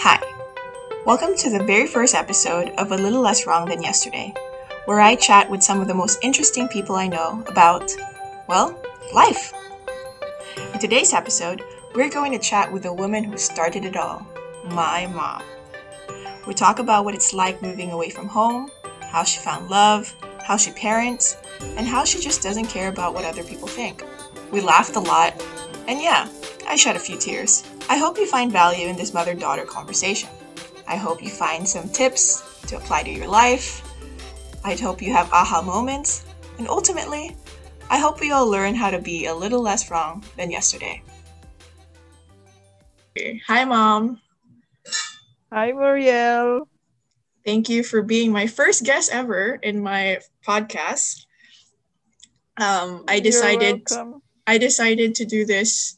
Hi. Welcome to the very first episode of A Little Less Wrong Than Yesterday, where I chat with some of the most interesting people I know about, well, life. In today's episode, we're going to chat with the woman who started it all, my mom. We talk about what it's like moving away from home, how she found love, how she parents, and how she just doesn't care about what other people think. We laughed a lot, and yeah, I shed a few tears. I hope you find value in this mother daughter conversation. I hope you find some tips to apply to your life. I hope you have aha moments. And ultimately, I hope we all learn how to be a little less wrong than yesterday. Hi, Mom. Hi, Muriel. Thank you for being my first guest ever in my podcast. Um, I decided I decided to do this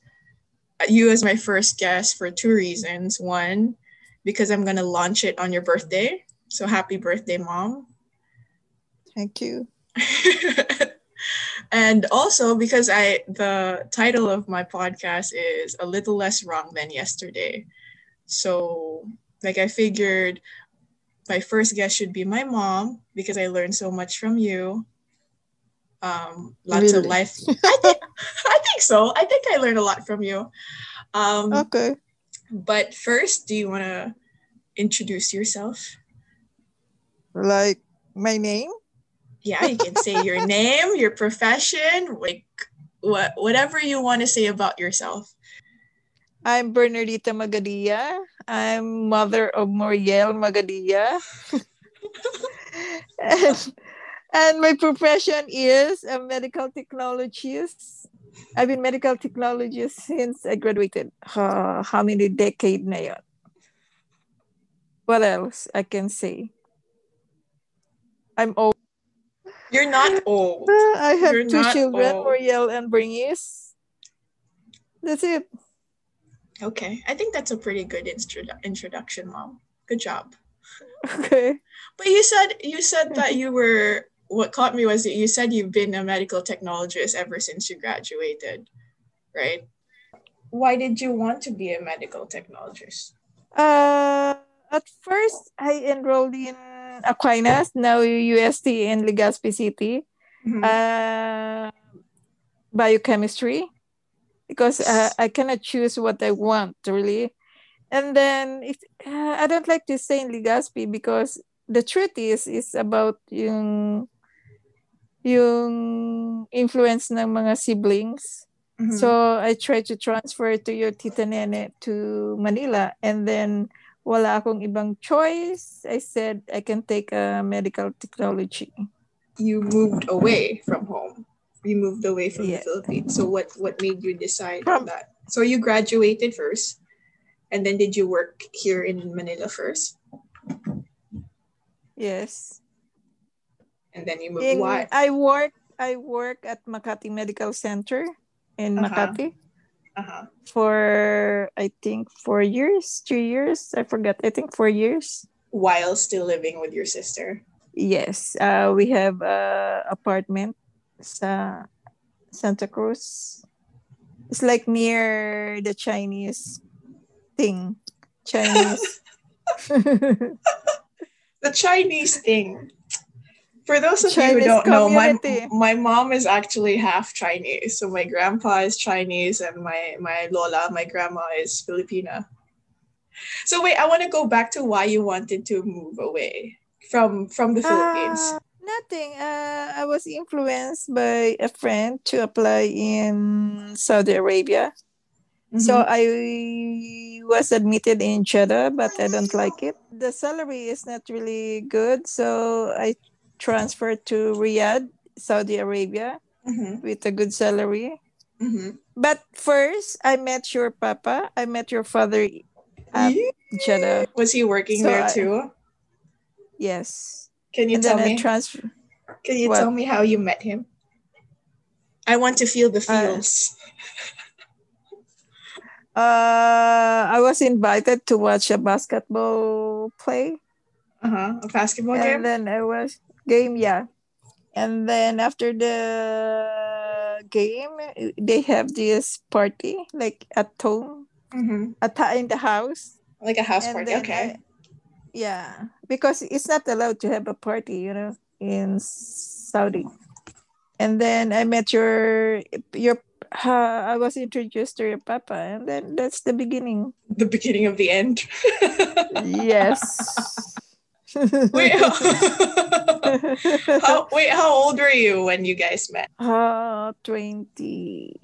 you as my first guest for two reasons. One, because I'm gonna launch it on your birthday. So happy birthday, mom. Thank you. and also because I the title of my podcast is a little less wrong than yesterday. So like I figured my first guest should be my mom because I learned so much from you. Um, lots really? of life. I think, I think so. I think I learned a lot from you. Um, okay. But first, do you want to introduce yourself? Like my name? Yeah, you can say your name, your profession, like what whatever you want to say about yourself. I'm Bernardita Magadia. I'm mother of Muriel Magadia. and, and my profession is a medical technologist I've been medical technologist since I graduated. Uh, how many decade na yun? What else I can say? I'm old. You're not old. Uh, I have You're two children, old. Muriel and Bernice. That's it. Okay. I think that's a pretty good introdu- introduction, Mom. Good job. Okay. But you said you said that you were what caught me was that you said you've been a medical technologist ever since you graduated, right? Why did you want to be a medical technologist? Uh, at first, I enrolled in Aquinas, now UST in Legazpi City, mm-hmm. uh, biochemistry, because uh, I cannot choose what I want really. And then it, uh, I don't like to stay in Legazpi because the truth is is about yung yung influence ng mga siblings. Mm-hmm. So I tried to transfer to your tita nene to Manila and then wala akong ibang choice. I said I can take a medical technology. You moved away from home. You moved away from yeah. the Philippines. So what what made you decide from, on that? So you graduated first and then did you work here in Manila first? Yes and then you move in, why i work i work at makati medical center in uh-huh. makati uh-huh. for i think four years three years i forgot i think four years. While still living with your sister? Yes uh, we have a apartment sa santa cruz. It's like near the chinese thing chinese. The chinese thing for those of Chinese you who don't community. know, my my mom is actually half Chinese. So my grandpa is Chinese and my my lola, my grandma is Filipina. So wait, I want to go back to why you wanted to move away from from the Philippines. Uh, nothing. Uh, I was influenced by a friend to apply in Saudi Arabia. Mm-hmm. So I was admitted in Jeddah, but I don't like it. The salary is not really good, so I transferred to Riyadh, Saudi Arabia, mm-hmm. with a good salary. Mm-hmm. But first, I met your papa. I met your father at Jeddah. Was he working so there too? I, yes. Can you and tell me? Transfer. Can you what? tell me how you met him? I want to feel the uh, feels. Uh, uh, I was invited to watch a basketball play. Uh huh. A basketball and game. And then I was game yeah and then after the game they have this party like at home mm-hmm. at in the house Like a house And party. Okay. I- yeah, because it's not allowed to have a party, you know, in Saudi. And then I met your your. Uh, I was introduced to your papa, and then that's the beginning. the beginning of the end. Yes. Wait, how, wait, how old were you when you guys met? uh, 20.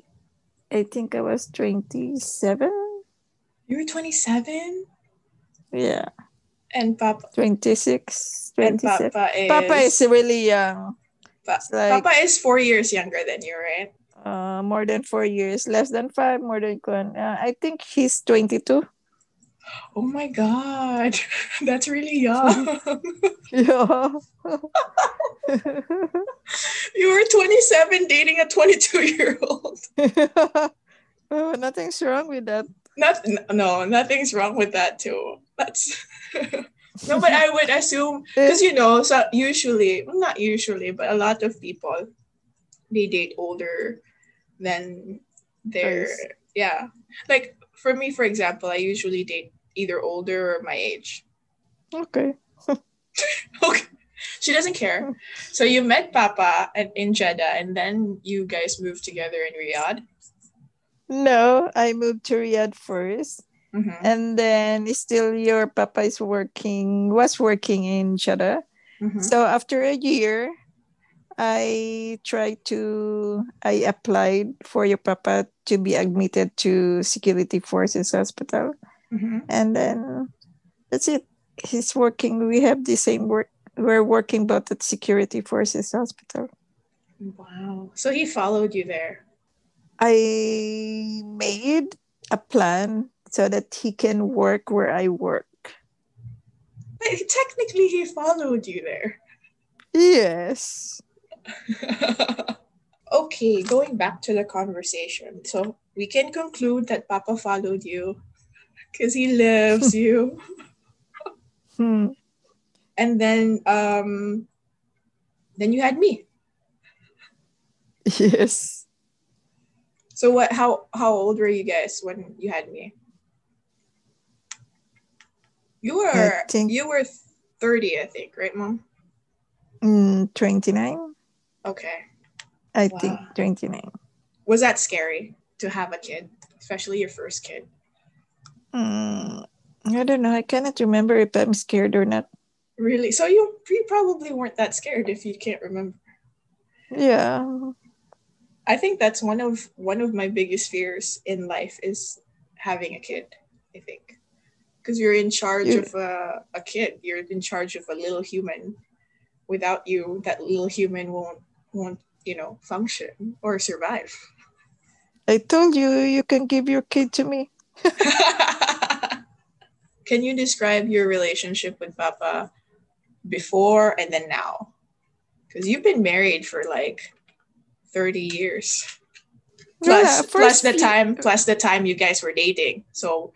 I think I was 27. You were 27? Yeah, And Papa, 26, and 27. Papa is, Papa is really young. Pa- like- Papa is four years younger than you, right? Uh, more than four years, less than five, more than one. Uh, I think he's 22. Oh my god, that's really young. Yeah. you were 27 dating a 22 year old. oh, nothing's wrong with that. Not, no, nothing's wrong with that too. That's no, but I would assume eh. because you know, so usually, well, not usually, but a lot of people they date older than their Nice. yeah. Like for me, for example, I usually date either older or my age. Okay. Okay. She doesn't care. So you met Papa at, in Jeddah and then you guys moved together in Riyadh. No, I moved to Riyadh first. Mhm. And then still your papa is working, was working in Jeddah. Mhm. So after a year, I tried to, I applied for your papa to be admitted to Security Forces Hospital. Mhm. And then that's it. He's working, we have the same work. We're working both at Security Forces Hospital. Wow. So he followed you there. I made a plan so that he can work where I work. But technically he followed you there. Yes. okay, going back to the conversation. So we can conclude that Papa followed you because he loves you. Hmm. And then um then you had me. Yes. So what how how old were you guys when you had me? You were think- you were 30, I think, right, mom? Mm, 29? Okay. I Wow. think 29. Was that scary to have a kid, especially your first kid? Mm, I don't know. I cannot remember if I'm scared or not. Really? So you, you probably weren't that scared if you can't remember. Yeah. I think that's one of one of my biggest fears in life is having a kid. I think because you're in charge You- of a, a kid. You're in charge of a little human. Without you, that little human won't won't you know function or survive. I told you you can give your kid to me. Can you describe your relationship with Papa before and then now? Because you've been married for like 30 years. Plus, Yeah, plus the few- time, plus the time you guys were dating. So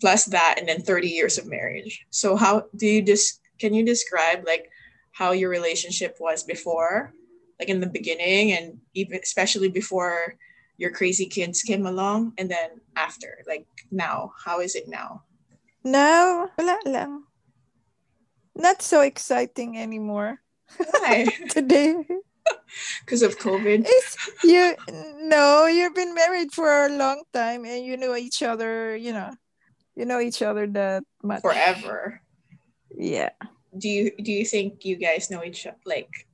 plus that and then 30 years of marriage. So how do you just can you describe like how your relationship was before? Like in the beginning and even especially before your crazy kids came along and then after like now how is it now Now, wala lang. Not so exciting anymore why today. because of covid It's you no, you've been married for a long time and you know each other, you know. You know each other that much. forever Yeah. do you do you think you guys know each like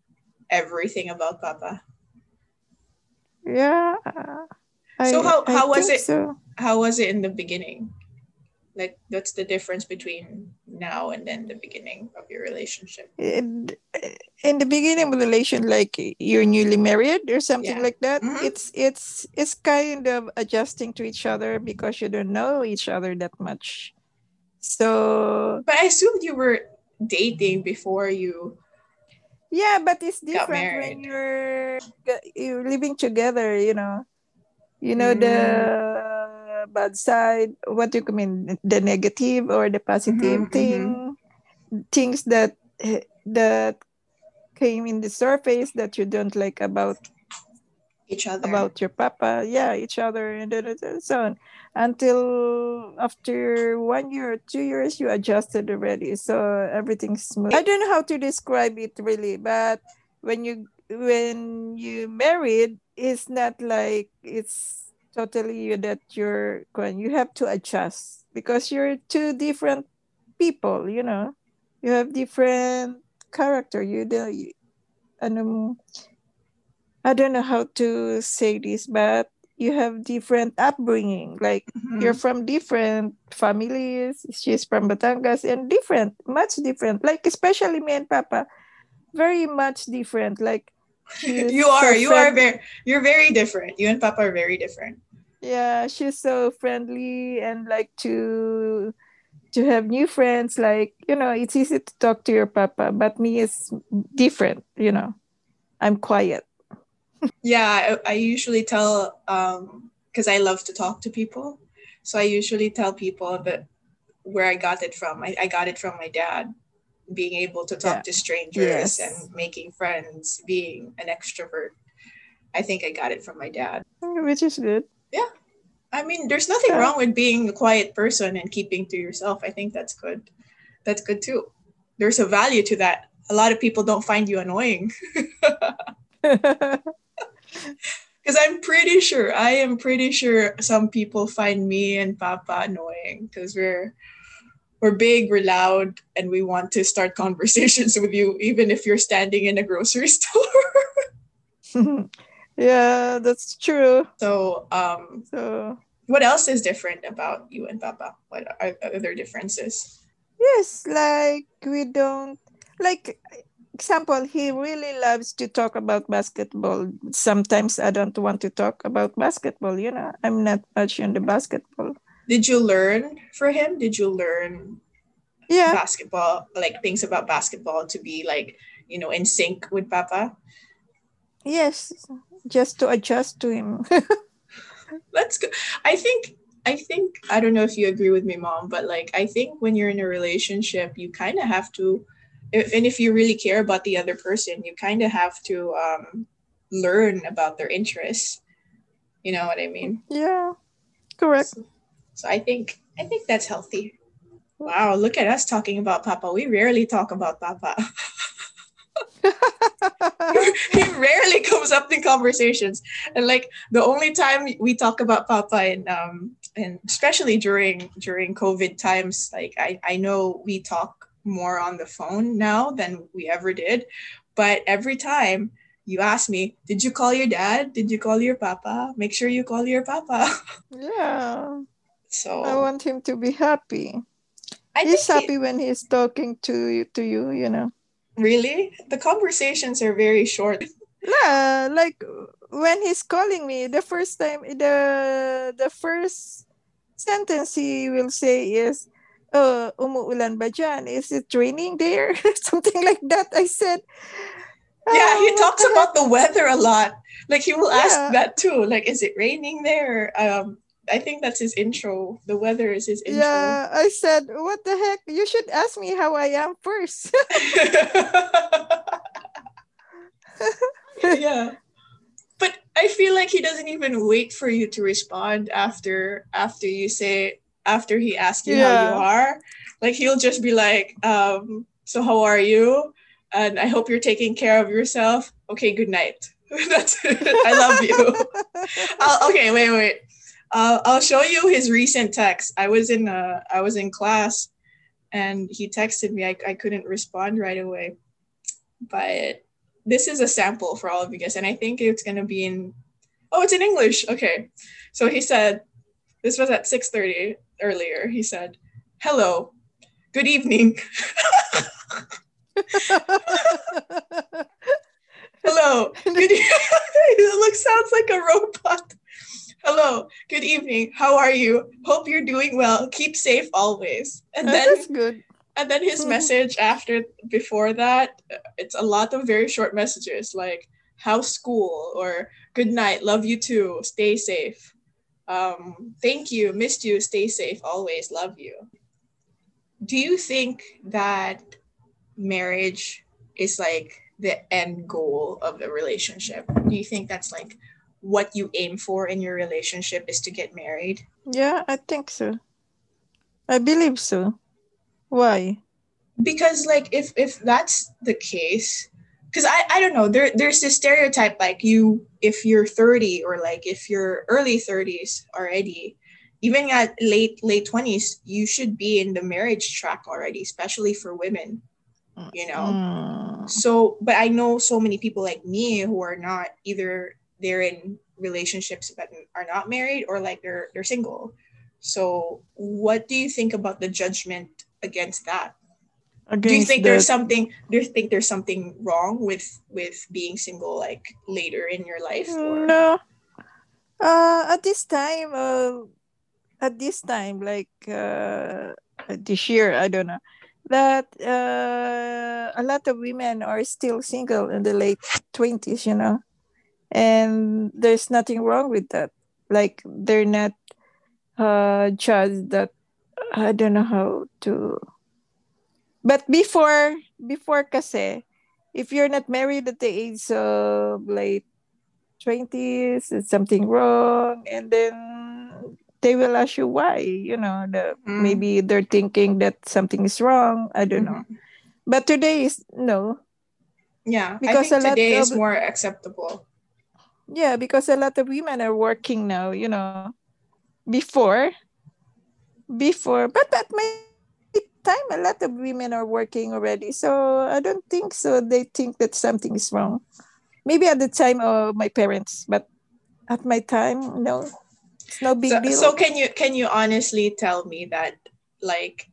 everything about papa Yeah. So how- how was it- So. how was it in the beginning like what's the difference between now and then the beginning of your relationship In, in the beginning of the relation, like you're newly married or something Yeah. like that, Mhm. it's it's it's kind of adjusting to each other because you don't know each other that much. So but i assumed you were dating before you yeah, but it's different when you're you're living together. You know, you know Mm. the bad side. What do you mean? The negative or the positive Mhm, thing? Things that that came in the surface that you don't like about each other. about your papa. Yeah each other. And so on. Until after one year two years you adjusted already. So everything's smooth. I don't know how to describe it really but when you when you married it's not like it's totally that you're going you have to adjust because you're two different people you know? You have different character. You do you, I don't know how to say this, but you have different upbringing. Like mm-hmm. you're from different families. She's from Batangas and different, much different. Like especially me and Papa, very much different. Like you are, so you friend- are very, you're very different. You and Papa are very different. Yeah, she's so friendly and like to to have new friends. Like you know, it's easy to talk to your Papa, but me is different. You know, I'm quiet yeah, I, I, usually tell because um, I love to talk to people. So I usually tell people that where I got it from. I, I got it from my dad, being able to talk yeah. to strangers yes. and making friends, being an extrovert. I think I got it from my dad. Which is good. Yeah. I mean, there's nothing yeah. wrong with being a quiet person and keeping to yourself. I think that's good. That's good too. There's a value to that. A lot of people don't find you annoying. Because I'm pretty sure, I am pretty sure some people find me and Papa annoying because we're we're big, we're loud, and we want to start conversations with you, even if you're standing in a grocery store. yeah, that's true. So, um, so what else is different about you and Papa? What are other differences? Yes, like we don't like example, he really loves to talk about basketball. Sometimes I don't want to talk about basketball, you know. I'm not much into basketball. Did you learn for him? Did you learn yeah. basketball, like things about basketball to be like, you know, in sync with Papa? Yes, just to adjust to him. That's good. I think I think I don't know if you agree with me, mom, but like I think when you're in a relationship, you kind of have to and if you really care about the other person you kind of have to um, learn about their interests. You know what i mean? Yeah correct. So, so i think i think that's healthy. Wow look at us talking about papa. We rarely talk about papa. He rarely comes up in conversations. And like the only time we talk about papa and um and especially during during covid times like i i know we talk more on the phone now than we ever did. But every time you ask me, did you call your dad? Did you call your papa? Make sure you call your papa. Yeah. So I want him to be happy. I he's happy he, when he's talking to you, to you, you know. Really? The conversations are very short. Yeah, like when he's calling me, the first time the the first sentence he will say is, uh, umuulan ba dyan? Is it raining there? Something like that. I said, oh, yeah, he oh, talks the about the weather a lot. Like he will yeah. ask that too. Like, is it raining there? Um, I think that's his intro. The weather is his intro. Yeah, I said, what the heck? You should ask me how I am first. yeah. But I feel like he doesn't even wait for you to respond after after you say after he asks you yeah. how you are. Like he'll just be like, um, so how are you? And I hope you're taking care of yourself. Okay, good night. That's it. I love you. I'll, okay, wait, wait. Uh, I'll show you his recent text. I was in uh, I was in class, and he texted me. I, I couldn't respond right away, but this is a sample for all of you guys, and I think it's gonna be in. Oh, it's in English. Okay, so he said, this was at six thirty earlier. He said, Hello, good evening. Hello, good e- it looks sounds like a robot. Hello, good evening. How are you? Hope you're doing well. Keep safe always. And then that's good. And then his mm-hmm. message after before that, it's a lot of very short messages like how's school or good night, love you too, stay safe. Um, thank you. Missed you. Stay safe. Always love you. Do you think that marriage is like the end goal of the relationship? Do you think that's like what you aim for in your relationship is to get married? Yeah, I think so. I believe so. Why? Because like if if that's the case, because I, I don't know, there there's this stereotype like you if you're 30 or like if you're early 30s already, even at late late 20s, you should be in the marriage track already, especially for women. You know? Mm. So but I know so many people like me who are not either they're in relationships but are not married or like they're they're single. So what do you think about the judgment against that? Do you think there's something do you think there's something wrong with with being single like later in your life or No. Uh, at this time, uh, at this time, like uh, this year, I don't know, that uh, a lot of women are still single in the late 20s, you know, and there's nothing wrong with that. Like, they're not uh, judged that, I don't know how to. But before, before kasi, if you're not married at the age of late 20s it's something wrong and then they will ask you why you know the, Mm. maybe they're thinking that something is wrong i don't know Mhm. but today is no yeah Because i a think lot today is of- more acceptable yeah because a lot of women are working now you know before before but that my time a lot of women are working already. So i don't think so. They think that something is wrong. Maybe at the time of my parents but at my time no. It's no big so, deal. so can you can you honestly tell me that like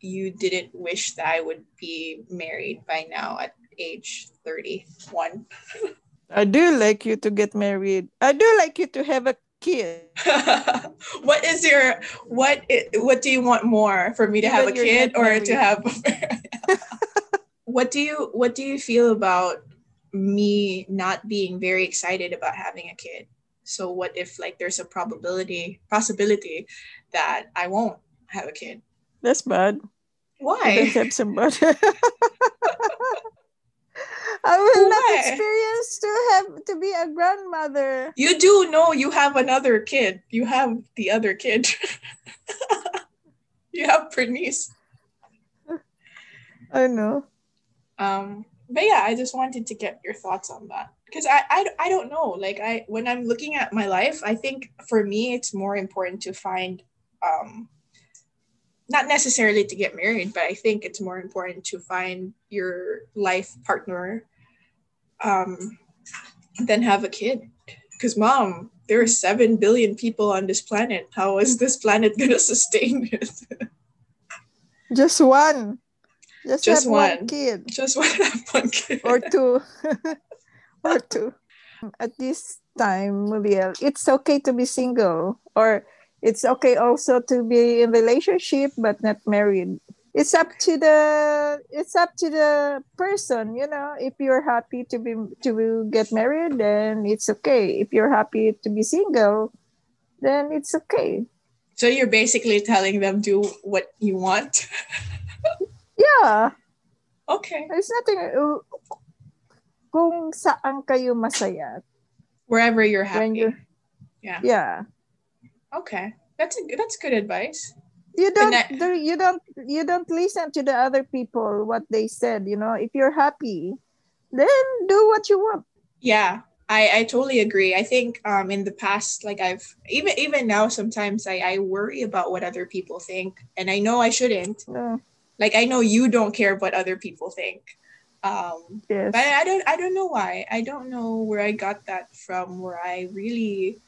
you didn't wish that i would be married by now at age 31 I do like you to get married. I do like you to have a kid. what is your what what do you want more for me to have a kid or to have what do you what do you feel about me not being very excited about having a kid so what if like there's a probability possibility that i won't have a kid That's bad. Why somebody. I will not experience to have to be a grandmother. you do know you have another kid you have the other kid you have Bernice. I know. um but yeah i just wanted to get your thoughts on that because I, I i don't know like i when i'm looking at my life i think for me it's more important to find um not necessarily to get married but i think it's more important to find your life partner um than have a kid because mom there are 7 billion people on this planet how is this planet going to sustain it Just one. Just, Just have one. one. kid just have one kid or two. or two. At this time, Muriel, it's okay to be single or it's okay also to be in relationship but not married. It's up to the it's up to the person, you know. If you're happy to be to get married, then it's okay. If you're happy to be single, then it's okay. So you're basically telling them do what you want. Yeah, okay. there's nothing uh, kung saan kayo masaya Wherever you're when happy. you Yeah. yeah Okay. That's a that's good advice. you don't you don't you don't listen to the other people what they said you know if you're happy then do what you want Yeah. I, I totally agree. I think um in the past, like I've even even now sometimes I, I worry about what other people think. And I know I shouldn't. no Like I know you don't care what other people think. Um yes but I don't I don't know why. I don't know where I got that from where I really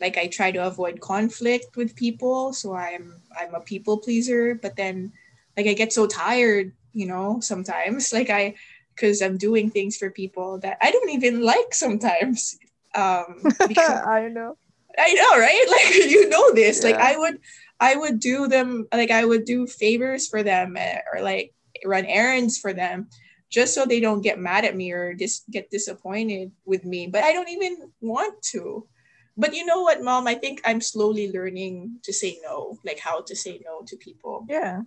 like I try to avoid conflict with people, so I'm I'm a people pleaser, but then like I get so tired, you know, sometimes like I cuz I'm doing things for people that I don't even like sometimes. Um because i know I know, right? Like you know this. Like I would I would do them like I would do favors for them eh, or like run errands for them just so they don't get mad at me or just get disappointed with me. But I don't even want to. But you know what, mom? I think I'm slowly learning to say no, like how to say no to people. yeah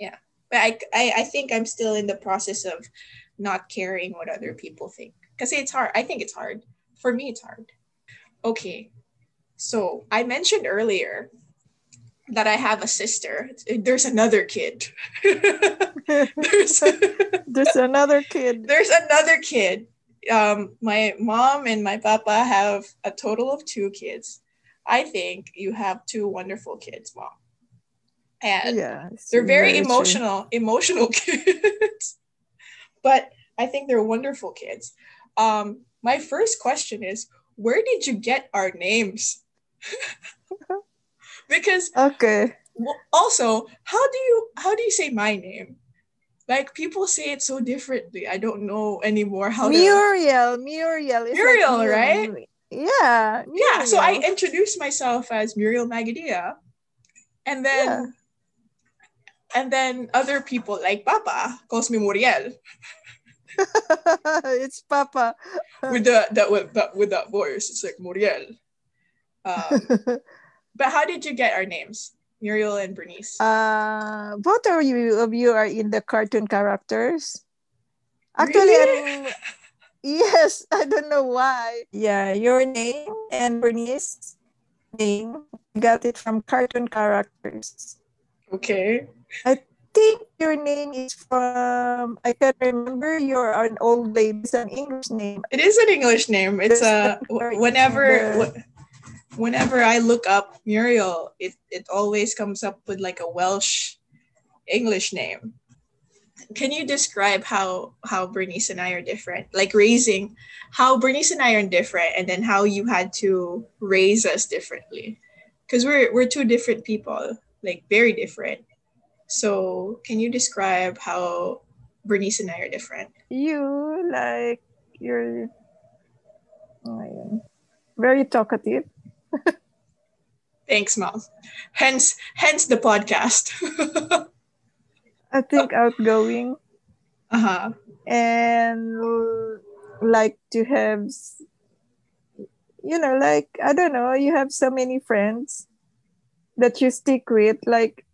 Yeah. But I, I, I think I'm still in the process of not caring what other people think. Because it's hard. I think it's hard. For me, it's hard. Okay. So I mentioned earlier that I have a sister. There's another kid. there's, there's another kid. There's another kid. Um, my mom and my papa have a total of two kids. I think you have two wonderful kids, mom. And yeah, they're very, very emotional, true. emotional kids. but I think they're wonderful kids. Um, my first question is, where did you get our names? because okay. Also, how do you how do you say my name? Like people say it so differently. I don't know anymore how Muriel, to... Muriel. Muriel, like right? Yeah. Muriel. Yeah. So I introduced myself as Muriel Magadia. And then yeah. and then other people like Papa calls me Muriel. it's Papa. with the that with that with that voice, it's like Muriel. Um, but how did you get our names? Muriel and Bernice. Uh, both of you of you are in the cartoon characters. Actually, really? yes, I don't know why. Yeah, your name and Bernice name got it from cartoon characters. Okay. I think your name is from I can remember you're an old lady. It's an English name. It is an English name. It's a whenever the, whenever I look up Muriel, it, it always comes up with like a Welsh English name. Can you describe how how Bernice and I are different? Like raising how Bernice and I are different and then how you had to raise us differently. Because we're we're two different people, like very different. So can you describe how Bernice and I are different? You like you're oh, very talkative Thanks, mom. Hence, hence the podcast. I think outgoing. Uh huh. And like to have, you know, like I don't know, you have so many friends that you stick with, like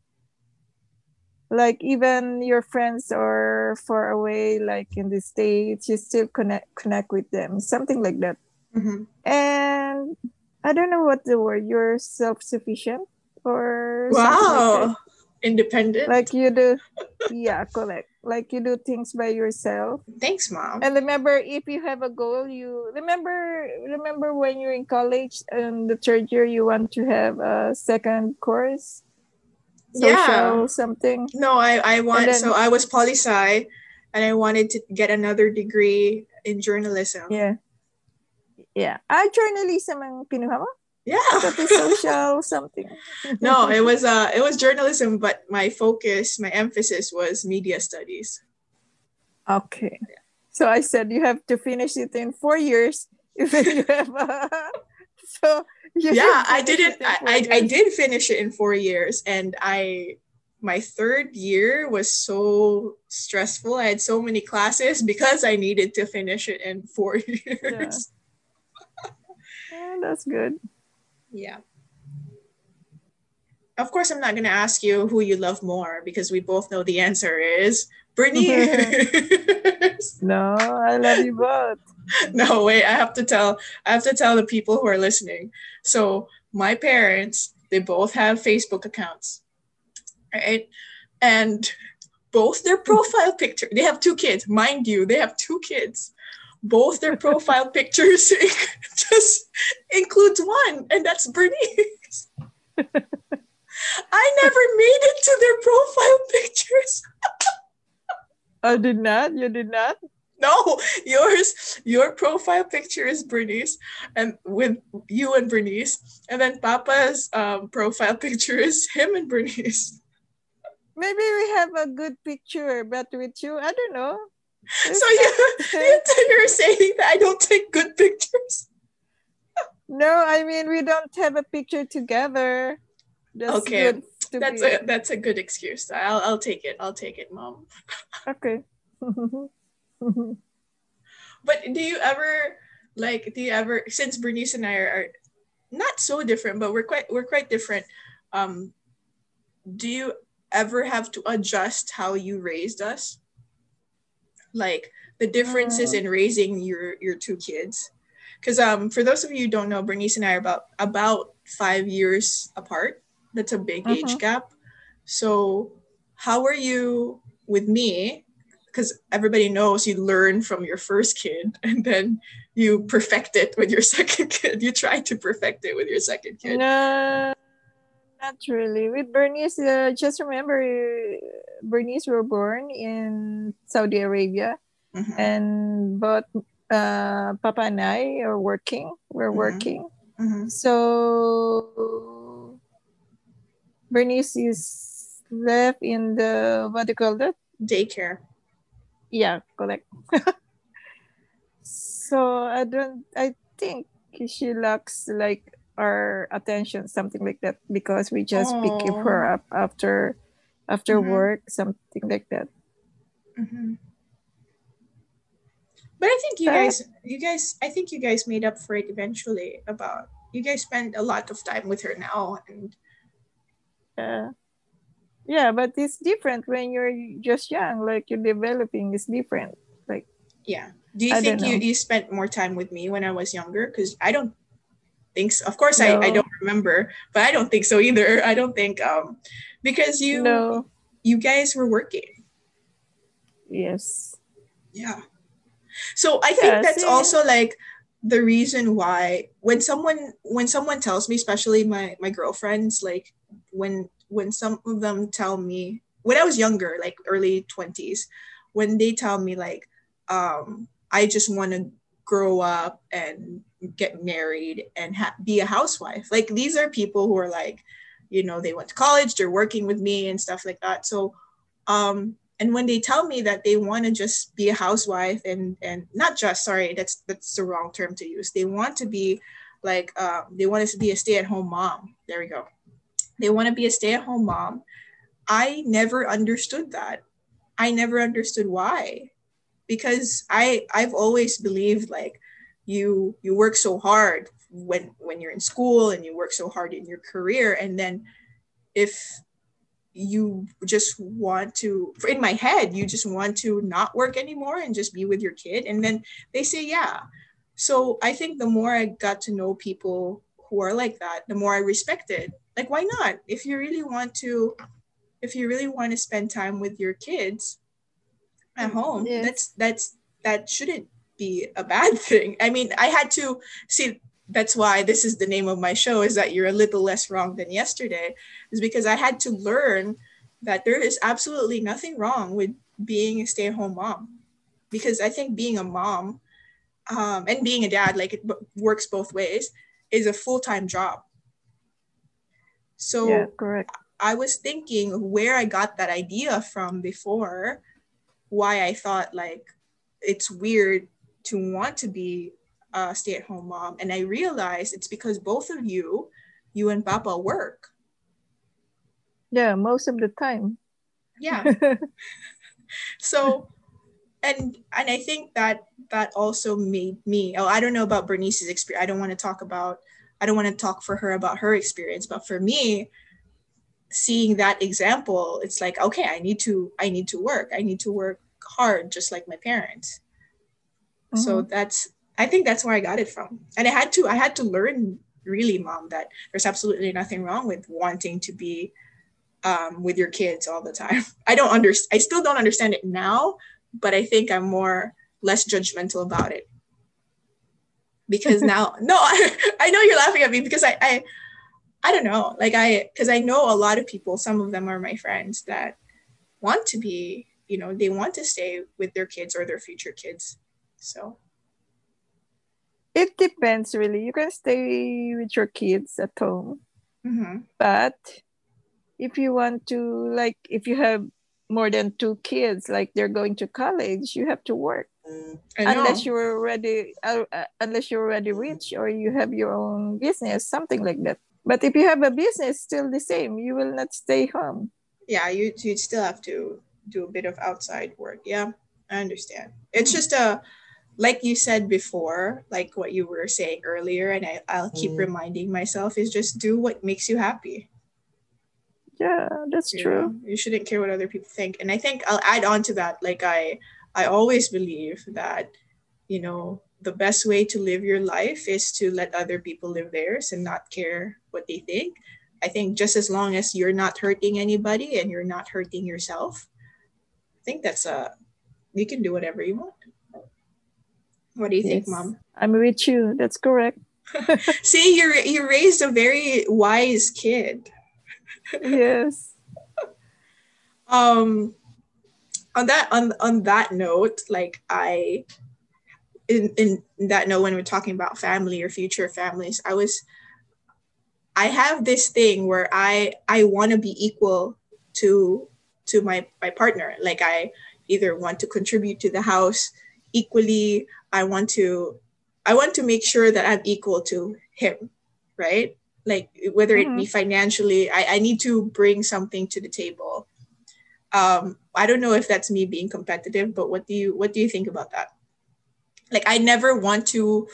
like even your friends are far away like in the states you still connect connect with them something like that mm-hmm. and I don't know what the word. You're self-sufficient or wow, like independent. Like you do, yeah, correct. Like you do things by yourself. Thanks, mom. And remember, if you have a goal, you remember. Remember when you're in college and the third year, you want to have a second course. Social yeah, something. No, I I want. Then, so I was poli sci, and I wanted to get another degree in journalism. Yeah yeah. Ah, journalism ang pinuha mo? Yeah. social something. no, it was uh it was journalism, but my focus, my emphasis was media studies. Okay. Yeah. So I said you have to finish it in four years. If you have uh, so yeah, I didn't I, I, I did finish it in four years and I my third year was so stressful. I had so many classes because I needed to finish it in four years. Yeah that's good. Yeah. Of course, I'm not going to ask you who you love more because we both know the answer is Bernice. no, I love you both. No, wait, I have to tell I have to tell the people who are listening. So, my parents, they both have Facebook accounts. Right? And both their profile picture, they have two kids. Mind you, they have two kids both their profile pictures just includes one, and that's Bernice. I never made it to their profile pictures. I did not. You did not. No, yours, your profile picture is Bernice, and with you and Bernice, and then Papa's um, profile picture is him and Bernice. Maybe we have a good picture, but with you, I don't know. So you, you're saying that I don't take good pictures? No, I mean we don't have a picture together. That's okay, that's a that's a good excuse. I'll I'll take it. I'll take it, mom. Okay. but do you ever like? Do you ever? Since Bernice and I are, are not so different, but we're quite we're quite different. Um, do you ever have to adjust how you raised us? Like the differences uh. in raising your your two kids because um for those of you who don't know, Bernice and I are about about five years apart. That's a big mm-hmm. age gap. So how are you with me? Because everybody knows you learn from your first kid and then you perfect it with your second kid. You try to perfect it with your second kid. No, not really. With Bernice, uh, just remember, Bernice were born in Saudi Arabia, mm-hmm. and both uh, Papa and I are working. We're mm-hmm. working. Mm-hmm. So Bernice is left in the what do you call that? Daycare. Yeah, correct. so I don't. I think she lacks like our attention, something like that, because we just pick her up after after mm-hmm. work, something like that. Mm-hmm. But I think you guys, you guys, I think you guys made up for it eventually. About you guys spend a lot of time with her now, and yeah, yeah. But it's different when you're just young, like you're developing. It's different, like yeah. Do you I think you you spent more time with me when I was younger? Because I don't think so. Of course, no. I I don't remember, but I don't think so either. I don't think um because you no. you guys were working. Yes. Yeah. So I think that's yeah. also like the reason why when someone when someone tells me, especially my my girlfriends, like when when some of them tell me when I was younger, like early 20s, when they tell me like um I just want to grow up and get married and ha- be a housewife. Like these are people who are like, you know, they went to college, they're working with me and stuff like that. So um and when they tell me that they want to just be a housewife and and not just sorry that's that's the wrong term to use. They want to be like uh, they want to be a stay-at-home mom. There we go. They want to be a stay-at-home mom. I never understood that. I never understood why. Because i i've always believed like you you work so hard when when you're in school and you work so hard in your career. And then if you just want to in my head you just want to not work anymore and just be with your kid. And then they say yeah. So i think the more i got to know people who are like that the more i respected. Like why not? If you really want to if you really want to spend time with your kids at home that's that's that shouldn't be a bad thing. I mean i had to see that's why this is the name of my show is that you're a little less wrong than yesterday is because i had to learn that there is absolutely nothing wrong with being a stay-at-home mom. Because i think being a mom um, and being a dad like it b- works both ways is a full-time job. So yeah, correct. I was thinking where i got that idea from before why i thought like it's weird to want to be a stay-at-home mom. And i realized it's because both of you you and papa work. Yeah most of the time. Yeah. So and and i think that that also made me oh i don't know about bernice's experience. I don't want to talk about i don't want to talk for her about her experience but for me seeing that example it's like okay i need to i need to work. I need to work hard just like my parents mm-hmm. so that's I think that's where I got it from. And I had to I had to learn really, mom, that there's absolutely nothing wrong with wanting to be um, with your kids all the time. I don't understand. I still don't understand it now, but I think I'm more less judgmental about it because now no I, I know you're laughing at me because I, I I don't know like I because I know a lot of people some of them are my friends that want to be you know they want to stay with their kids or their future kids so it depends really. You can stay with your kids at home. Mm-hmm. But if you want to, like, if you have more than two kids, like they're going to college, you have to work. Unless you're already, uh, uh, unless you're already rich or you have your own business, something like that. But if you have a business, still the same. You will not stay home. Yeah, you you still have to do a bit of outside work. Yeah, I understand. It's mm-hmm. just a like you said before, like what you were saying earlier, and I, I'll keep mm. reminding myself is just do what makes you happy. Yeah, that's you true. Know, you shouldn't care what other people think. And I think I'll add on to that. Like I I always believe that, you know, the best way to live your life is to let other people live theirs and not care what they think. I think just as long as you're not hurting anybody and you're not hurting yourself, I think that's a you can do whatever you want. What do you yes. think, mom? I'm with you. That's correct. See, you you raised a very wise kid. yes. um on that on on that note, like I in in that note when we're talking about family or future families, I was I have this thing where I I want to be equal to to my my partner. Like I either want to contribute to the house equally. I want to I want to make sure that I'm equal to him, right? Like whether it mm-hmm. be financially, I, I need to bring something to the table. Um, I don't know if that's me being competitive, but what do you what do you think about that? Like I never want to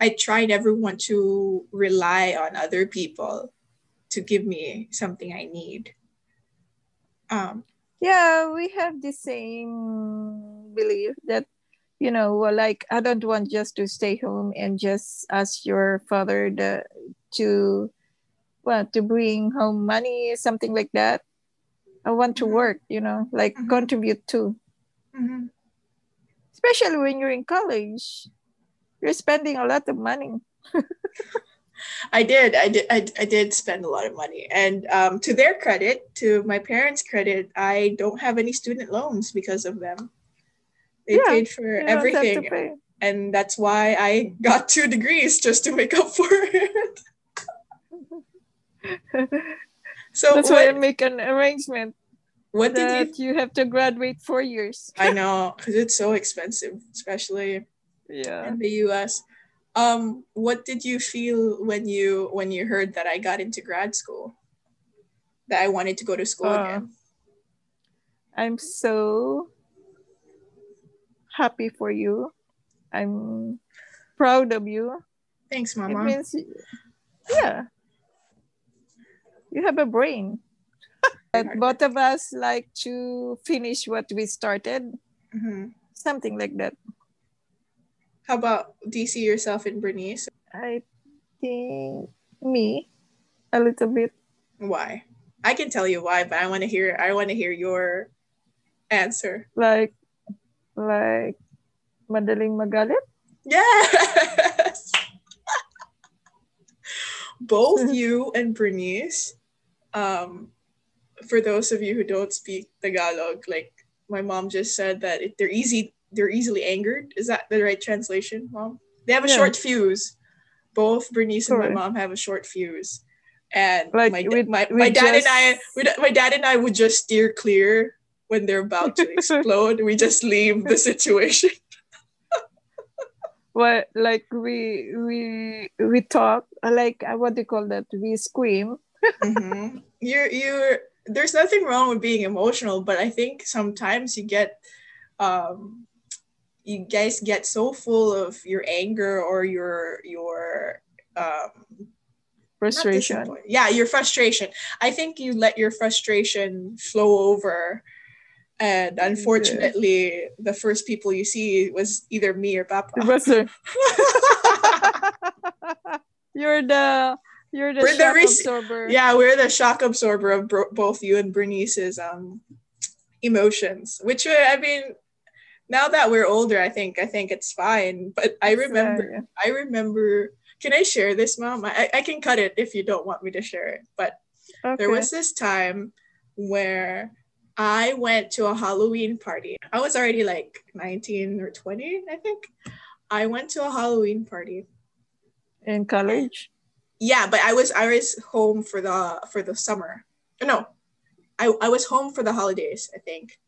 I try never want to rely on other people to give me something I need. Um, yeah, we have the same belief that you know, like I don't want just to stay home and just ask your father the, to well to bring home money, something like that. I want to mm-hmm. work, you know, like mm-hmm. contribute too. Mm-hmm. Especially when you're in college, you're spending a lot of money. I did. I did. I, I did spend a lot of money. And um, to their credit, to my parents' credit, I don't have any student loans because of them. They yeah, paid for everything. And that's why I got two degrees just to make up for it. so that's what, why I make an arrangement. What did you? You have to graduate four years. I know, because it's so expensive, especially yeah in the U.S. Um, what did you feel when you when you heard that I got into grad school? That I wanted to go to school uh, again. I'm so happy for you. I'm proud of you. Thanks, Mama. It means, yeah, you have a brain. but both of us like to finish what we started. Mm-hmm. Something like that. How about do you see yourself in Bernice? I think me a little bit. Why? I can tell you why, but I want to hear. I want to hear your answer. Like like madaling magalit? Yes. Both you and Bernice, um, for those of you who don't speak Tagalog, like my mom just said that it, they're easy, they're easily angered. Is that the right translation, mom? They have a yeah. short fuse. Both Bernice and my mom have a short fuse, and like my, we, my, my dad just... and I, we, my dad and I would just steer clear when they're about to explode, we just leave the situation. well, like we we we talk like uh, what do you call that? We scream. mm-hmm. You're you're there's nothing wrong with being emotional, but I think sometimes you get um you guys get so full of your anger or your your um frustration. Yeah, your frustration. I think you let your frustration flow over and unfortunately yeah. the first people you see was either me or papa you're the you're the we're shock the absorber yeah we're the shock absorber of bro- both you and bernice's um emotions which uh, i mean now that we're older i think i think it's fine but i remember yeah. i remember can i share this mom I, I can cut it if you don't want me to share it but okay. there was this time where I went to a Halloween party. I was already like 19 or 20, I think. I went to a Halloween party. In college? Yeah, but I was I was home for the for the summer. No. I, I was home for the holidays, I think.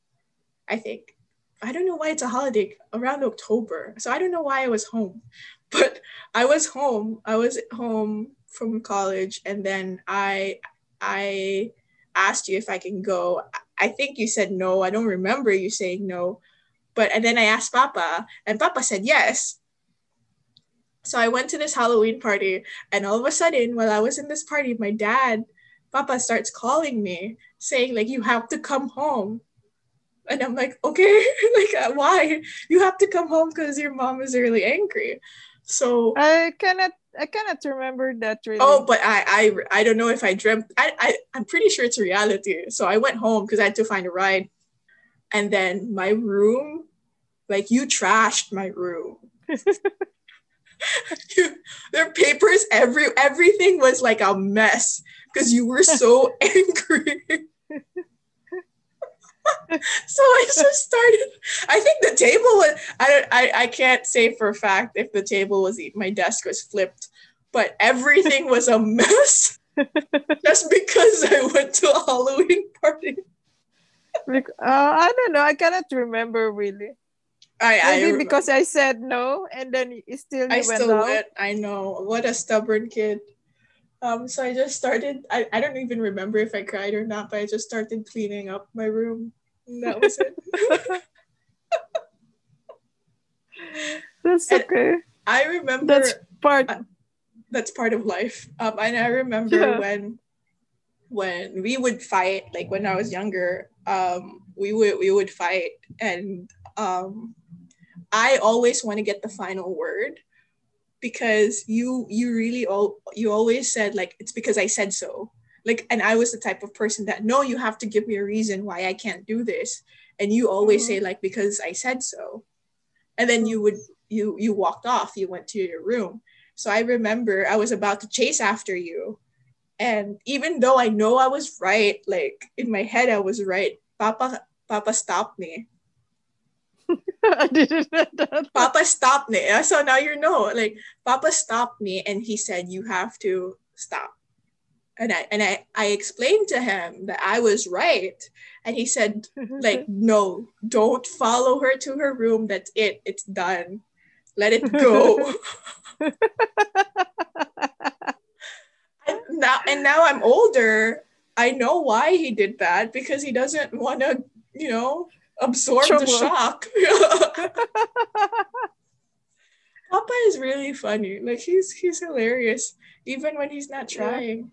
I think. I don't know why it's a holiday around October. So I don't know why I was home. But I was home. I was home from college and then I I asked you if I can go I think you said no. I don't remember you saying no. But and then I asked Papa, and Papa said yes. So I went to this Halloween party, and all of a sudden, while I was in this party, my dad, Papa starts calling me, saying, like, you have to come home. And I'm like, okay, like uh, why? You have to come home because your mom is really angry. So I cannot I cannot remember that really. Oh, but I I I don't know if I dreamt. I, I I'm pretty sure it's reality. So I went home because I had to find a ride, and then my room, like you trashed my room. you, there papers every everything was like a mess because you were so angry. So I just started. I think the table was. I don't. I, I can't say for a fact if the table was. My desk was flipped, but everything was a mess. just because I went to a Halloween party. uh, I don't know. I cannot remember really. I, Maybe I because I said no, and then still I went still out. went. I know what a stubborn kid. Um, so I just started. I, I don't even remember if I cried or not, but I just started cleaning up my room. That was it. that's And okay. I remember That's part. uh, that's part of life. Um, and I remember Yeah. when when we would fight, like when I was younger, um, we would we would fight, and um, I always want to get the final word because you you really all you always said like it's because I said so. Like, and I was the type of person that no, you have to give me a reason why I can't do this, and you always Mhm. say like because I said so, and then you would you you walked off, you went to your room. So I remember I was about to chase after you. And even though I know I was right, like in my head I was right, Papa Papa stopped me. I didn't. Papa stopped me. So now you know, like Papa stopped me and he said, You have to stop. And I and I, I explained to him that I was right. And he said, like, no, don't follow her to her room. That's it. It's done. Let it go. and now and now I'm older. I know why he did that because he doesn't want to, you know, absorb the shock. Papa is really funny. Like he's he's hilarious even when he's not Yeah.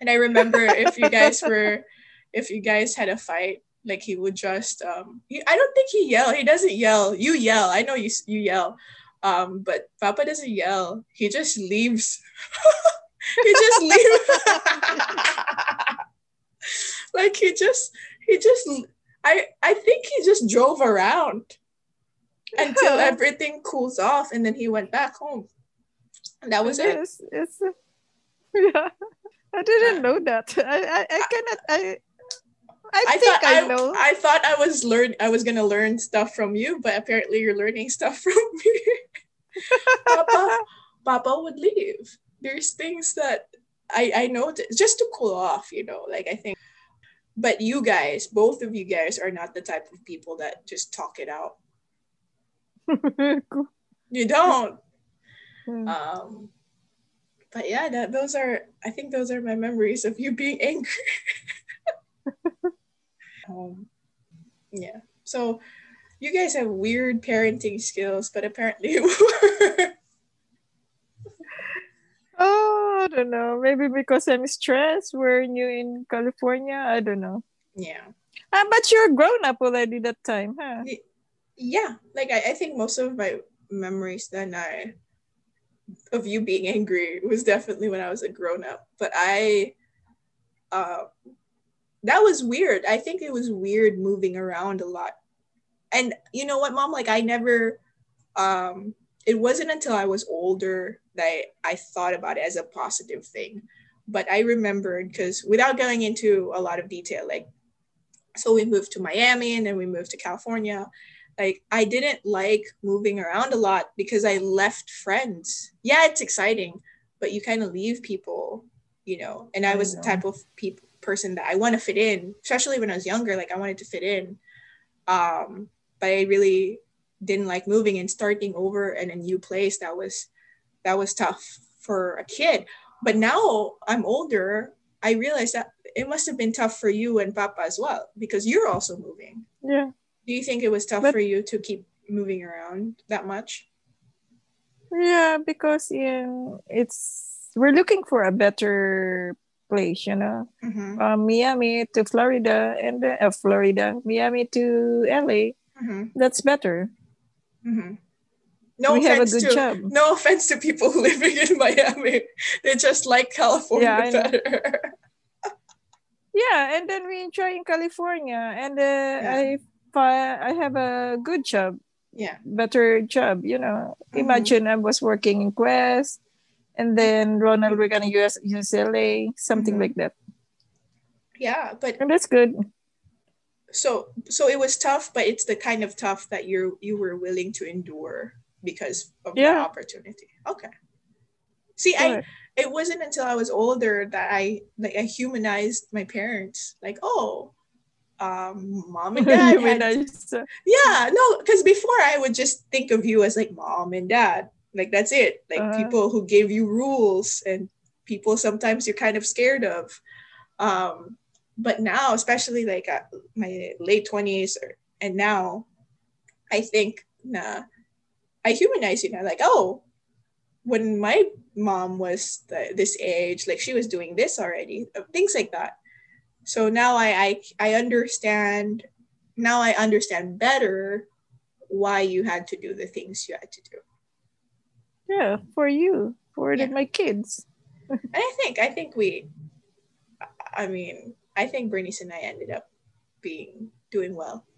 And I remember if you guys were if you guys had a fight, like he would just um he, I don't think he yell. He doesn't yell. You yell. I know you you yell. Um but Papa doesn't yell. He just leaves. he just leaves. like he just he just I I think he just drove around until Yeah. everything cools off and then he went back home. And that was it. Yes, it's, yeah. I didn't know that. I, I, I cannot. I, I, I think thought I, I, know. I thought I was learn I was gonna learn stuff from you, but apparently you're learning stuff from me. Papa, Papa would leave. There's things that I I know just to cool off, you know. Like I think, but you guys, both of you guys, are not the type of people that just talk it out. You don't. Hmm. Um, but yeah, that those are I think those are my memories of you being angry. um, yeah. So you guys have weird parenting skills, but apparently oh, I don't know. Maybe because I'm stressed. We're new in California. I don't know. yeah. Ah, but you're grown up already that time, huh? Yeah. Like I, I think most of my memories then I of you being angry was definitely when I was a grown up. But I uh that was weird. I think it was weird moving around a lot. And you know what, mom? Like I never um it wasn't until I was older that I, I thought about it as a positive thing. But I remembered because without going into a lot of detail, like so we moved to Miami and then we moved to California. Like I didn't like moving around a lot because I left friends. Yeah, it's exciting, but you kind of leave people, you know. And I I was the type of peop person that I want to fit in, especially when I was younger. Like I wanted to fit in, um, but I really didn't like moving and starting over in a new place. That was that was tough for a kid. But now I'm older. I realize that it must have been tough for you and Papa as well because you're also moving. Yeah. Do you think it was tough But- for you to keep moving around that much? Yeah, because yeah, it's we're looking for a better place, you know, Mm-hmm. from Miami to Florida and uh, uh, Florida, Miami to LA. Mm-hmm. That's better. Mm-hmm. No we have a offense good to job. no offense to people living in Miami. They just like California Yeah, better. Yeah, and then we enjoy in California, and uh, I fi- I have a good job, yeah. better job. You know, Mhm. imagine I was working in Quest, and then Ronald Reagan US UCLA, something Mhm. like that, Yeah, but and that's good. so so it was tough, but it's the kind of tough that you you were willing to endure because of the opportunity. Okay. See, I it wasn't until I was older that I like I humanized my parents. Like, oh, um, mom and dad. You mean had- yeah, no, because before I would just think of you as like mom and dad. Like that's it. Like Uh-huh. people who gave you rules and people sometimes you're kind of scared of. Um, but now, especially like at my late twenties and now, I think nah, I humanize you now. Like, oh, when my mom was the, this age, like she was doing this already, uh, things like that. So now I, I I understand. Now I understand better why you had to do the things you had to do. yeah, for you, for Yeah. my kids. And I think I think we, I mean, I think Bernice and I ended up being doing well.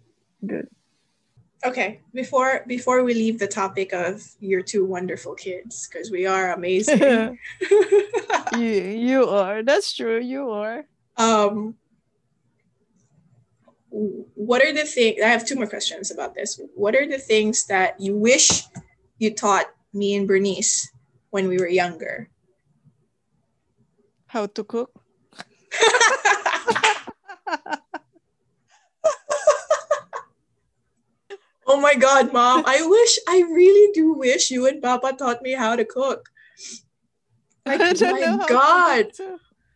Good. Okay, before before we leave the topic of your two wonderful kids, because we are amazing. you you are. That's true. You are. Um, what are the things? I have two more questions about this. What are the things that you wish you taught me and Bernice when we were younger? How to cook? oh my God, mom! I wish, I really do wish you and Papa taught me how to cook. Like, my know how to God.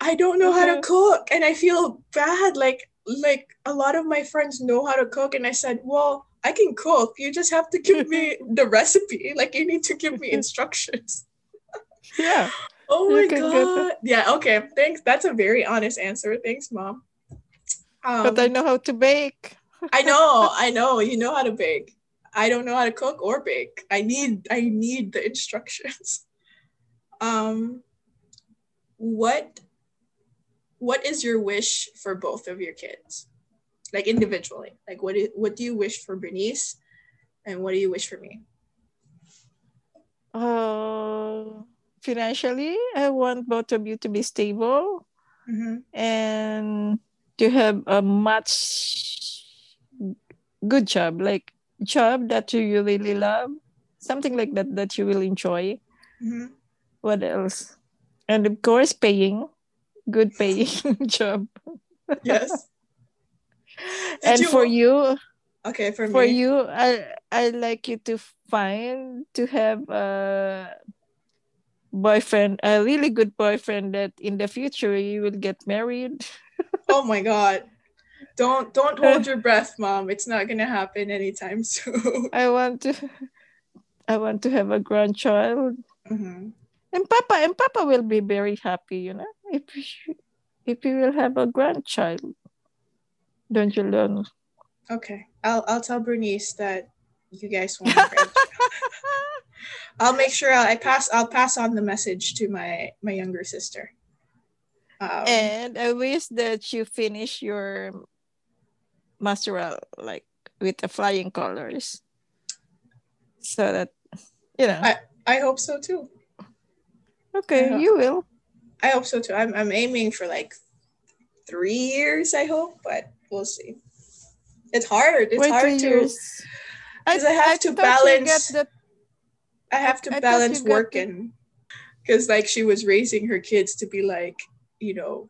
I don't know how to cook and I feel bad like like a lot of my friends know how to cook and I said, "Well, I can cook. You just have to give me the recipe. Like you need to give me instructions." Yeah. Oh my god. Yeah, okay. Thanks. That's a very honest answer. Thanks, mom. Um, But I know how to bake. I know, I know. You know how to bake. I don't know how to cook or bake. I need I need the instructions. Um what what is your wish for both of your kids? Like individually. Like what is, what do you wish for Bernice and what do you wish for me? Uh, financially, I want both of you to be stable Mm-hmm. and to have a much good job, like job that you really love, something like that that you will enjoy. Mm-hmm. What else? And of course, paying, good paying job. Yes. Did and you- for you, Okay, for, for me. you, I I like you to find to have a boyfriend, a really good boyfriend that in the future you will get married. Oh my god. Don't don't hold your breath, mom. It's not gonna happen anytime soon. I want to I want to have a grandchild. Mhm. And Papa and Papa will be very happy, you know, if you, if you will have a grandchild. Don't you learn? Okay, I'll I'll tell Bernice that you guys want. a grandchild. I'll make sure I pass. I'll pass on the message to my my younger sister. Um, and I wish that you finish your masteral like with the flying colors. So that you know. I- I hope so too. Okay, you will. I hope so too. I'm I'm aiming for like three years. I hope, but we'll see. It's hard. It's Wait hard to. years. 'Cause I have to balance- the- I have to I balance you got work and because like she was raising her kids to be like you know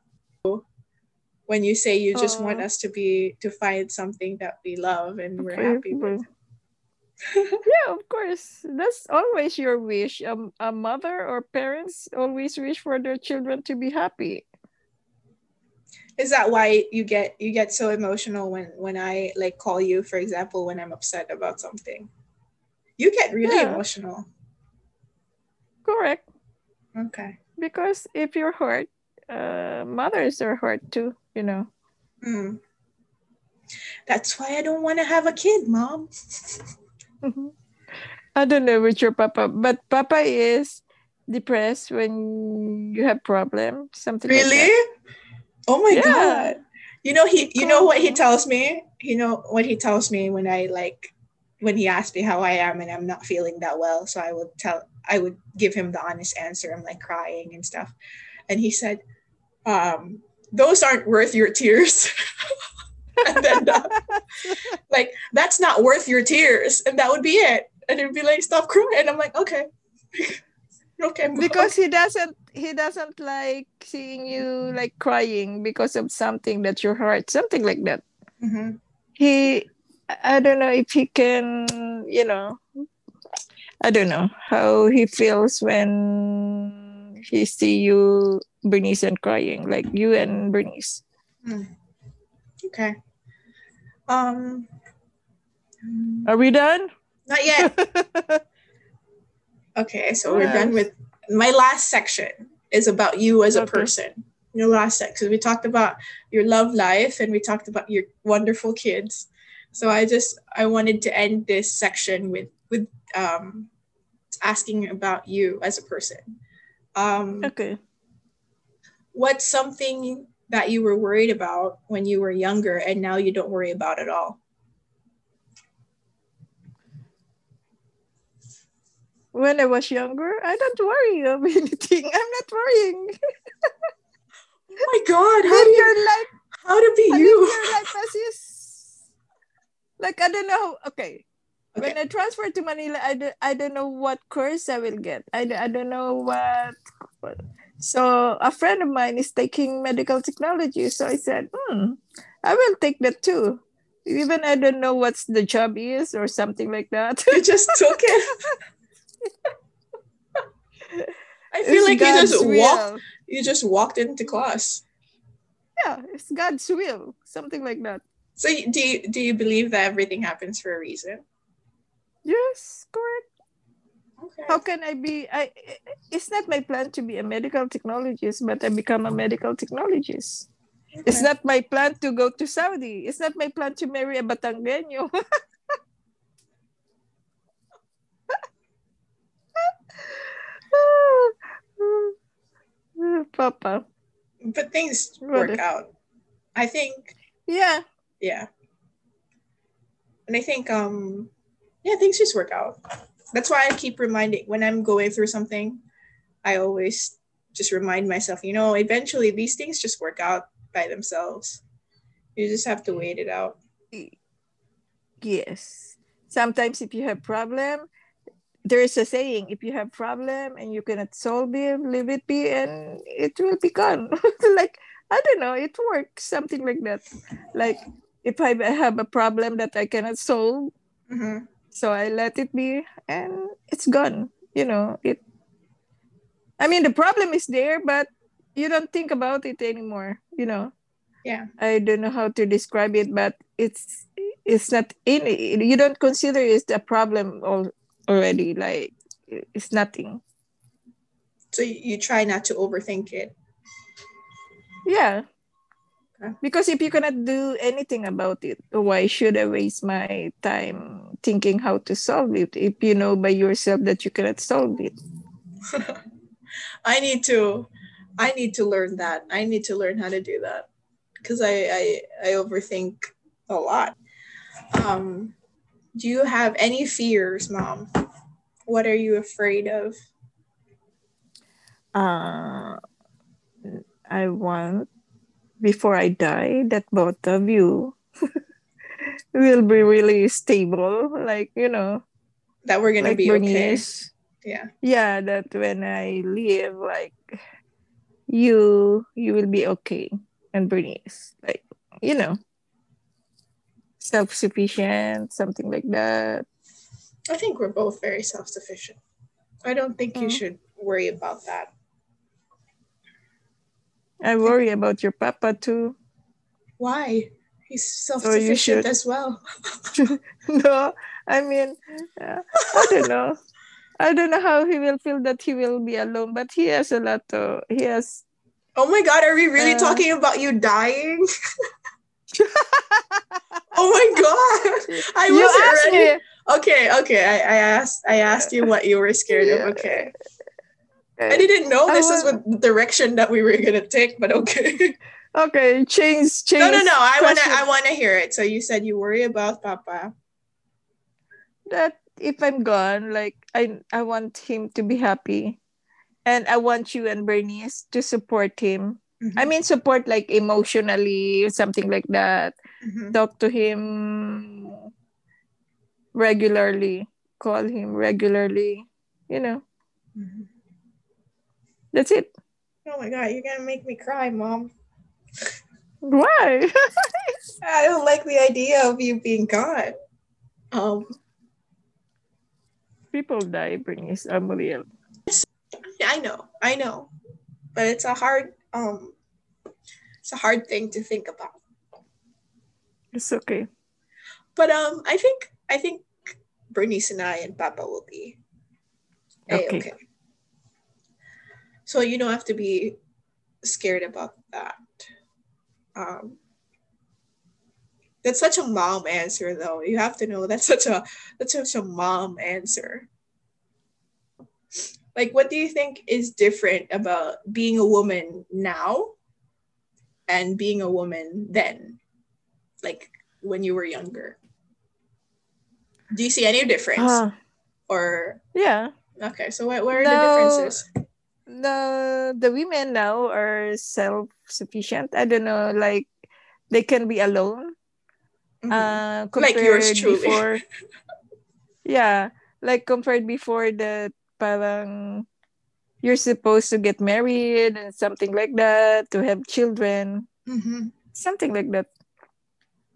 when you say you just want us to be to find something that we love and we're happy with yeah, of course. That's always your wish. Um, a mother or parents always wish for their children to be happy. is that why you get you get so emotional when when i like call you for example when i'm upset about something you get really Yeah. emotional Correct. okay Because if you're hurt, uh, mothers are hurt too, you know. Mm. That's why I don't want to have a kid, mom. I don't know with your papa, but papa is depressed when you have problems, something really? Like oh my yeah. god. You know he you know what he tells me? You know what he tells me when I like when he asks me how I am and I'm not feeling that well. So I would tell I would give him the honest answer. I'm like crying and stuff. And he said, um, those aren't worth your tears. and then uh, like that's not worth your tears. And that would be it. And it'd be like, stop crying. and I'm like, okay. okay. Mom. Because he doesn't he doesn't like seeing you like crying because of something that you hurt, something like that. Mm-hmm. He I don't know if he can, you know, I don't know how he feels when he see you, Bernice, and crying like you and Bernice. Mm. Okay. Um. Are we done? Not yet. okay, so we're done with my last section is about you as a person. Your last section, we talked about your love life and we talked about your wonderful kids. So I just I wanted to end this section with with um, asking about you as a person. Um, okay. What's something that you were worried about when you were younger and now you don't worry about at all? When I was younger, I don't worry of anything. I'm not worrying. oh my God! How do you like? How to be you? Your life as is. Like I don't know. Okay, Okay. When I transfer to Manila, I, don't, I don't know what course I will get. I, I don't know what, what. So a friend of mine is taking medical technology. So I said, hmm, I will take that too. Even I don't know what the job is or something like that. You just took it. I feel it's like God's you just walked. You just walked into class. Yeah, it's God's will, something like that. So do you, do you believe that everything happens for a reason? Yes, correct. Okay. How can I be? I it's not my plan to be a medical technologist, but I become a medical technologist. Okay. It's not my plan to go to Saudi. It's not my plan to marry a Batangueño. Papa. But things work out. I think. Yeah. Yeah. And I think um yeah, things just work out. That's why I keep reminding when I'm going through something, I always just remind myself, you know, eventually these things just work out by themselves. You just have to wait it out. Yes. Sometimes if you have problem, there is a saying, if you have problem and you cannot solve it, leave it be and it will be gone. like, I don't know, it works, something like that. Like if I have a problem that I cannot solve, mm-hmm so i let it be and it's gone you know it i mean the problem is there but you don't think about it anymore you know? Yeah. I don't know how to describe it but it's it's not in you don't consider it's a problem already like it's nothing. So you try not to overthink it. Yeah because if you cannot do anything about it, why should I waste my time thinking how to solve it if you know by yourself that you cannot solve it? I need to I need to learn that. I need to learn how to do that. Because I, I I overthink a lot. Um do you have any fears, mom? What are you afraid of? Uh I want before I die that both of you will be really stable, like you know, that we're gonna like be Bernice. okay. Yeah. Yeah, that when I leave, like you, you will be okay, and Bernice, like you know, self sufficient, something like that. I think we're both very self sufficient. I don't think mm-hmm. you should worry about that. I worry about your papa too. Why? He's self-sufficient so as well. no, I mean, uh, I don't know. I don't know how he will feel that he will be alone, but he has a lot of he has Oh my god, are we really uh, talking about you dying? oh my god. I you wasn't ready. Me. Okay, okay. I, I asked I asked you what you were scared yeah. of. Okay. I didn't know this was the direction that we were gonna take, but okay. Okay, change, change. No, no, no. I wanna, I wanna hear it. So you said you worry about Papa. That if I'm gone, like I, I want him to be happy, and I want you and Bernice to support him. Mm-hmm. I mean, support like emotionally, something like that. Mm-hmm. Talk to him regularly. Call him regularly. You know. Mm-hmm. That's it. Oh my god, you're gonna make me cry, mom. Why? I don't like the idea of you being gone. Um, people die Bernice unreal. I know, I know, but it's a hard um, it's a hard thing to think about. It's okay. But um, I think I think Bernice and I and Papa will be okay. okay. So you don't have to be scared about that. Um, that's such a mom answer, though. You have to know that's such a that's such a mom answer. Like, what do you think is different about being a woman now and being a woman then? Like when you were younger. Do you see any difference? Uh, or yeah. Okay, so what, what are no, the differences? The the women now are self sufficient. I don't know, like they can be alone. Mm-hmm. Uh, like yours truly. Before, yeah, like compared before the parang you're supposed to get married and something like that to have children, mm-hmm. something like that.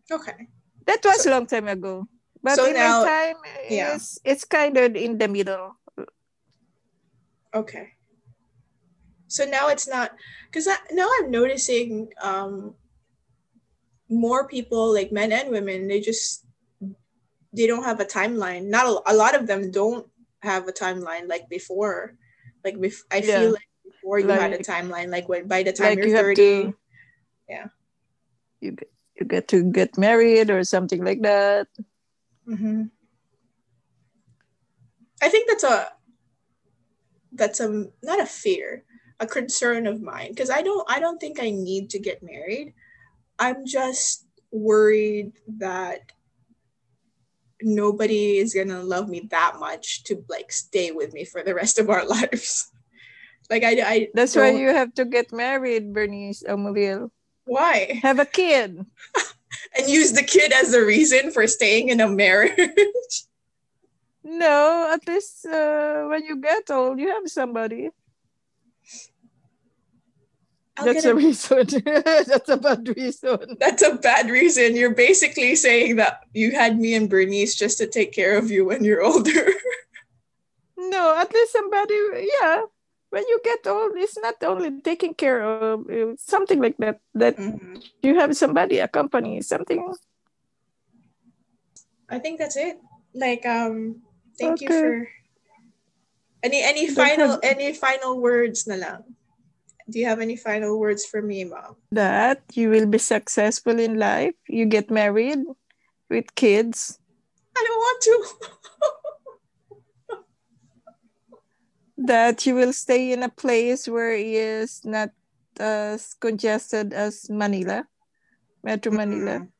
Okay, that was so, a long time ago. But so in now, my time, yeah. it's, it's kind of in the middle. Okay so now it's not because now i'm noticing um more people like men and women they just they don't have a timeline. Not a, a lot of them don't have a timeline like before. Like bef- i yeah. feel like before you like, had a timeline like when by the time like you're you 30 to, yeah. You get, you get to get married or something like that. Mm-hmm. i think that's a that's a not a fear a concern of mine because I don't I don't think I need to get married. I'm just worried that nobody is gonna love me that much to like stay with me for the rest of our lives. like I, I That's why you have to get married, Bernice O'Mallil. Why? Have a kid. and use the kid as the reason for staying in a marriage. No, at least uh, when you get old, you have somebody. I'll That's a, a reason. That's a bad reason. That's a bad reason. You're basically saying that you had me and Bernice just to take care of you when you're older. no, at least somebody, yeah. When you get old, it's not only taking care of something like that, that mm-hmm. you have somebody accompany something. I think that's it. Like, um, thank okay. you for any any final any final words na lang do you have any final words for me, mom? That you will be successful in life. You get married with kids. I don't want to. that you will stay in a place where it is not as congested as Manila, Metro Manila. Mm-hmm.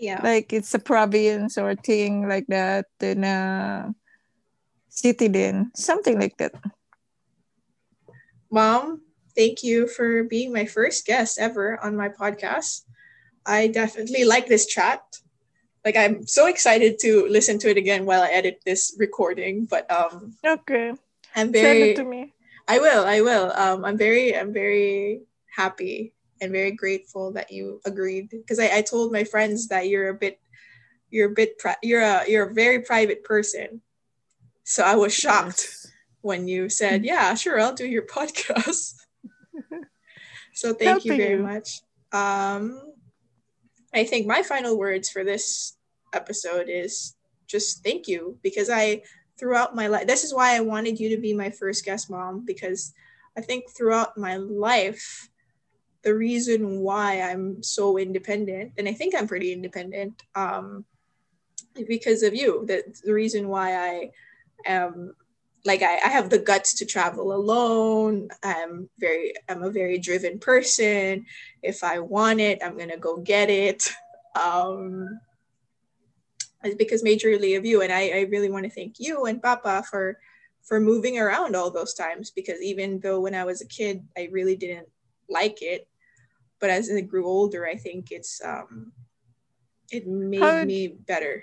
Yeah. Like it's a province or thing like that in a city then. Something like that. Mom, thank you for being my first guest ever on my podcast. I definitely like this chat. Like I'm so excited to listen to it again while I edit this recording. But um Okay. I'm very Send it to me. I will, I will. Um I'm very I'm very happy and very grateful that you agreed. Because I, I told my friends that you're a bit you're a bit pri- you're a you're a very private person. So I was shocked yes. when you said, Yeah, sure, I'll do your podcast. So thank Helping you very you. much. Um, I think my final words for this episode is just thank you because I throughout my life this is why I wanted you to be my first guest mom because I think throughout my life the reason why I'm so independent, and I think I'm pretty independent, um, because of you. That the reason why I am like I, I have the guts to travel alone. I'm very I'm a very driven person. If I want it, I'm gonna go get it. Um, it's because majorly of you, and I, I really want to thank you and Papa for for moving around all those times because even though when I was a kid I really didn't like it, but as I grew older, I think it's um it made how, me better.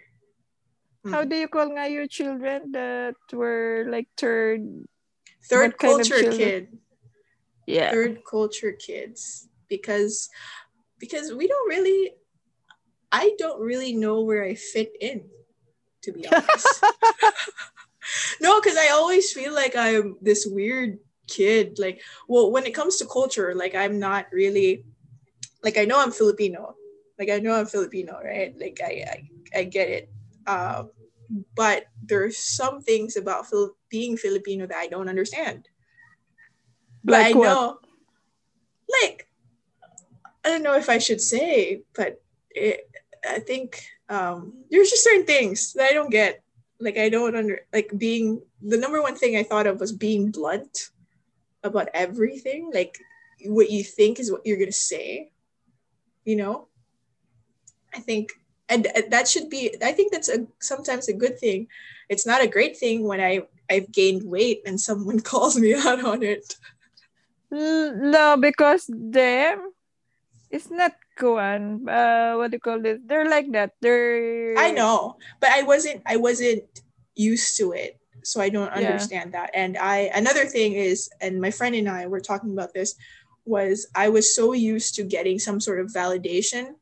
How mm. do you call nga your children that were like third third culture kid? Yeah. Third culture kids because because we don't really I don't really know where I fit in to be honest. no, because I always feel like I'm this weird kid. Like, well, when it comes to culture, like I'm not really like I know I'm Filipino. Like I know I'm Filipino, right? Like I I, I get it. Um, but there's some things about Fil- being Filipino that I don't understand. But like I know, like I don't know if I should say, but it, I think um, there's just certain things that I don't get. Like I don't under like being the number one thing I thought of was being blunt about everything. Like what you think is what you're gonna say you know i think and that should be i think that's a sometimes a good thing it's not a great thing when i i've gained weight and someone calls me out on it no because them it's not Kuan. Uh, what do you call it? They're like that. They're. I know, but I wasn't. I wasn't used to it, so I don't understand yeah. that. And I another thing is, and my friend and I were talking about this was I was so used to getting some sort of validation.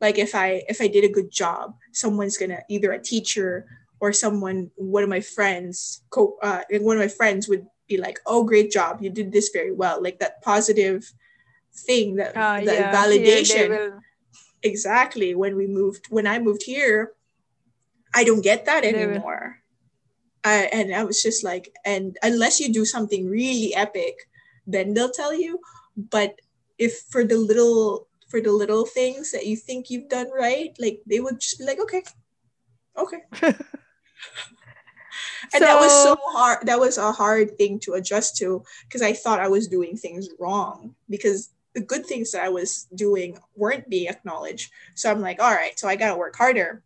Like if I if I did a good job, someone's gonna either a teacher or someone, one of my friends, co- uh, one of my friends would be like, "Oh, great job! You did this very well." Like that positive thing, that uh, that yeah. validation. Yeah, exactly. When we moved, when I moved here, I don't get that anymore. I, and I was just like, and unless you do something really epic, then they'll tell you but if for the little for the little things that you think you've done right like they would just be like okay okay and so, that was so hard that was a hard thing to adjust to because i thought i was doing things wrong because the good things that i was doing weren't being acknowledged so i'm like all right so i gotta work harder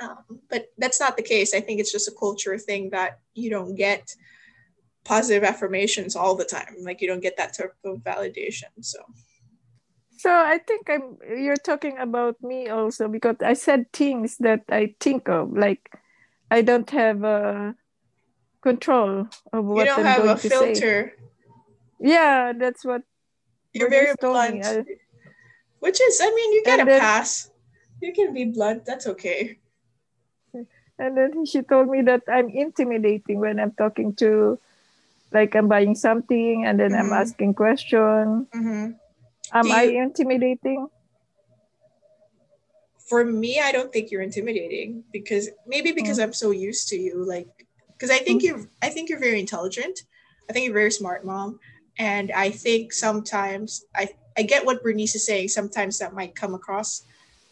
um, but that's not the case i think it's just a culture thing that you don't get positive affirmations all the time. Like you don't get that type of validation. So so I think I'm you're talking about me also because I said things that I think of. Like I don't have a control of what you don't I'm have going a to filter. Say. Yeah, that's what you're very blunt. I, which is, I mean, you get a then, pass. You can be blunt. That's okay. And then she told me that I'm intimidating when I'm talking to like I'm buying something and then mm-hmm. I'm asking question. Mm-hmm. Am you, I intimidating? For me, I don't think you're intimidating because maybe because mm. I'm so used to you, like because I think mm. you're I think you're very intelligent. I think you're very smart, mom. And I think sometimes I I get what Bernice is saying. Sometimes that might come across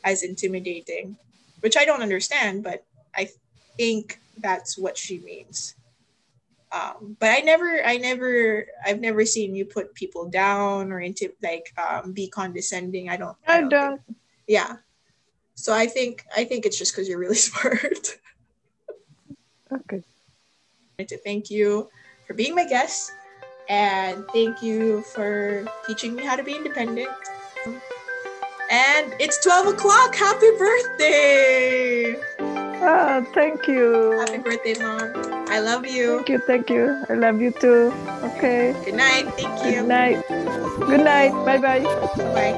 as intimidating, which I don't understand, but I think that's what she means. Um, but I never, I never, I've never seen you put people down or into like um, be condescending. I don't. I, don't. don't. Think, yeah. So I think I think it's just because you're really smart. okay. I to thank you for being my guest, and thank you for teaching me how to be independent. And it's twelve o'clock. Happy birthday! Ah, thank you. Happy birthday, mom. I love you. Thank you. Thank you. I love you too. Okay. Good night. Thank you. Good night. Good night. Bye bye. Bye.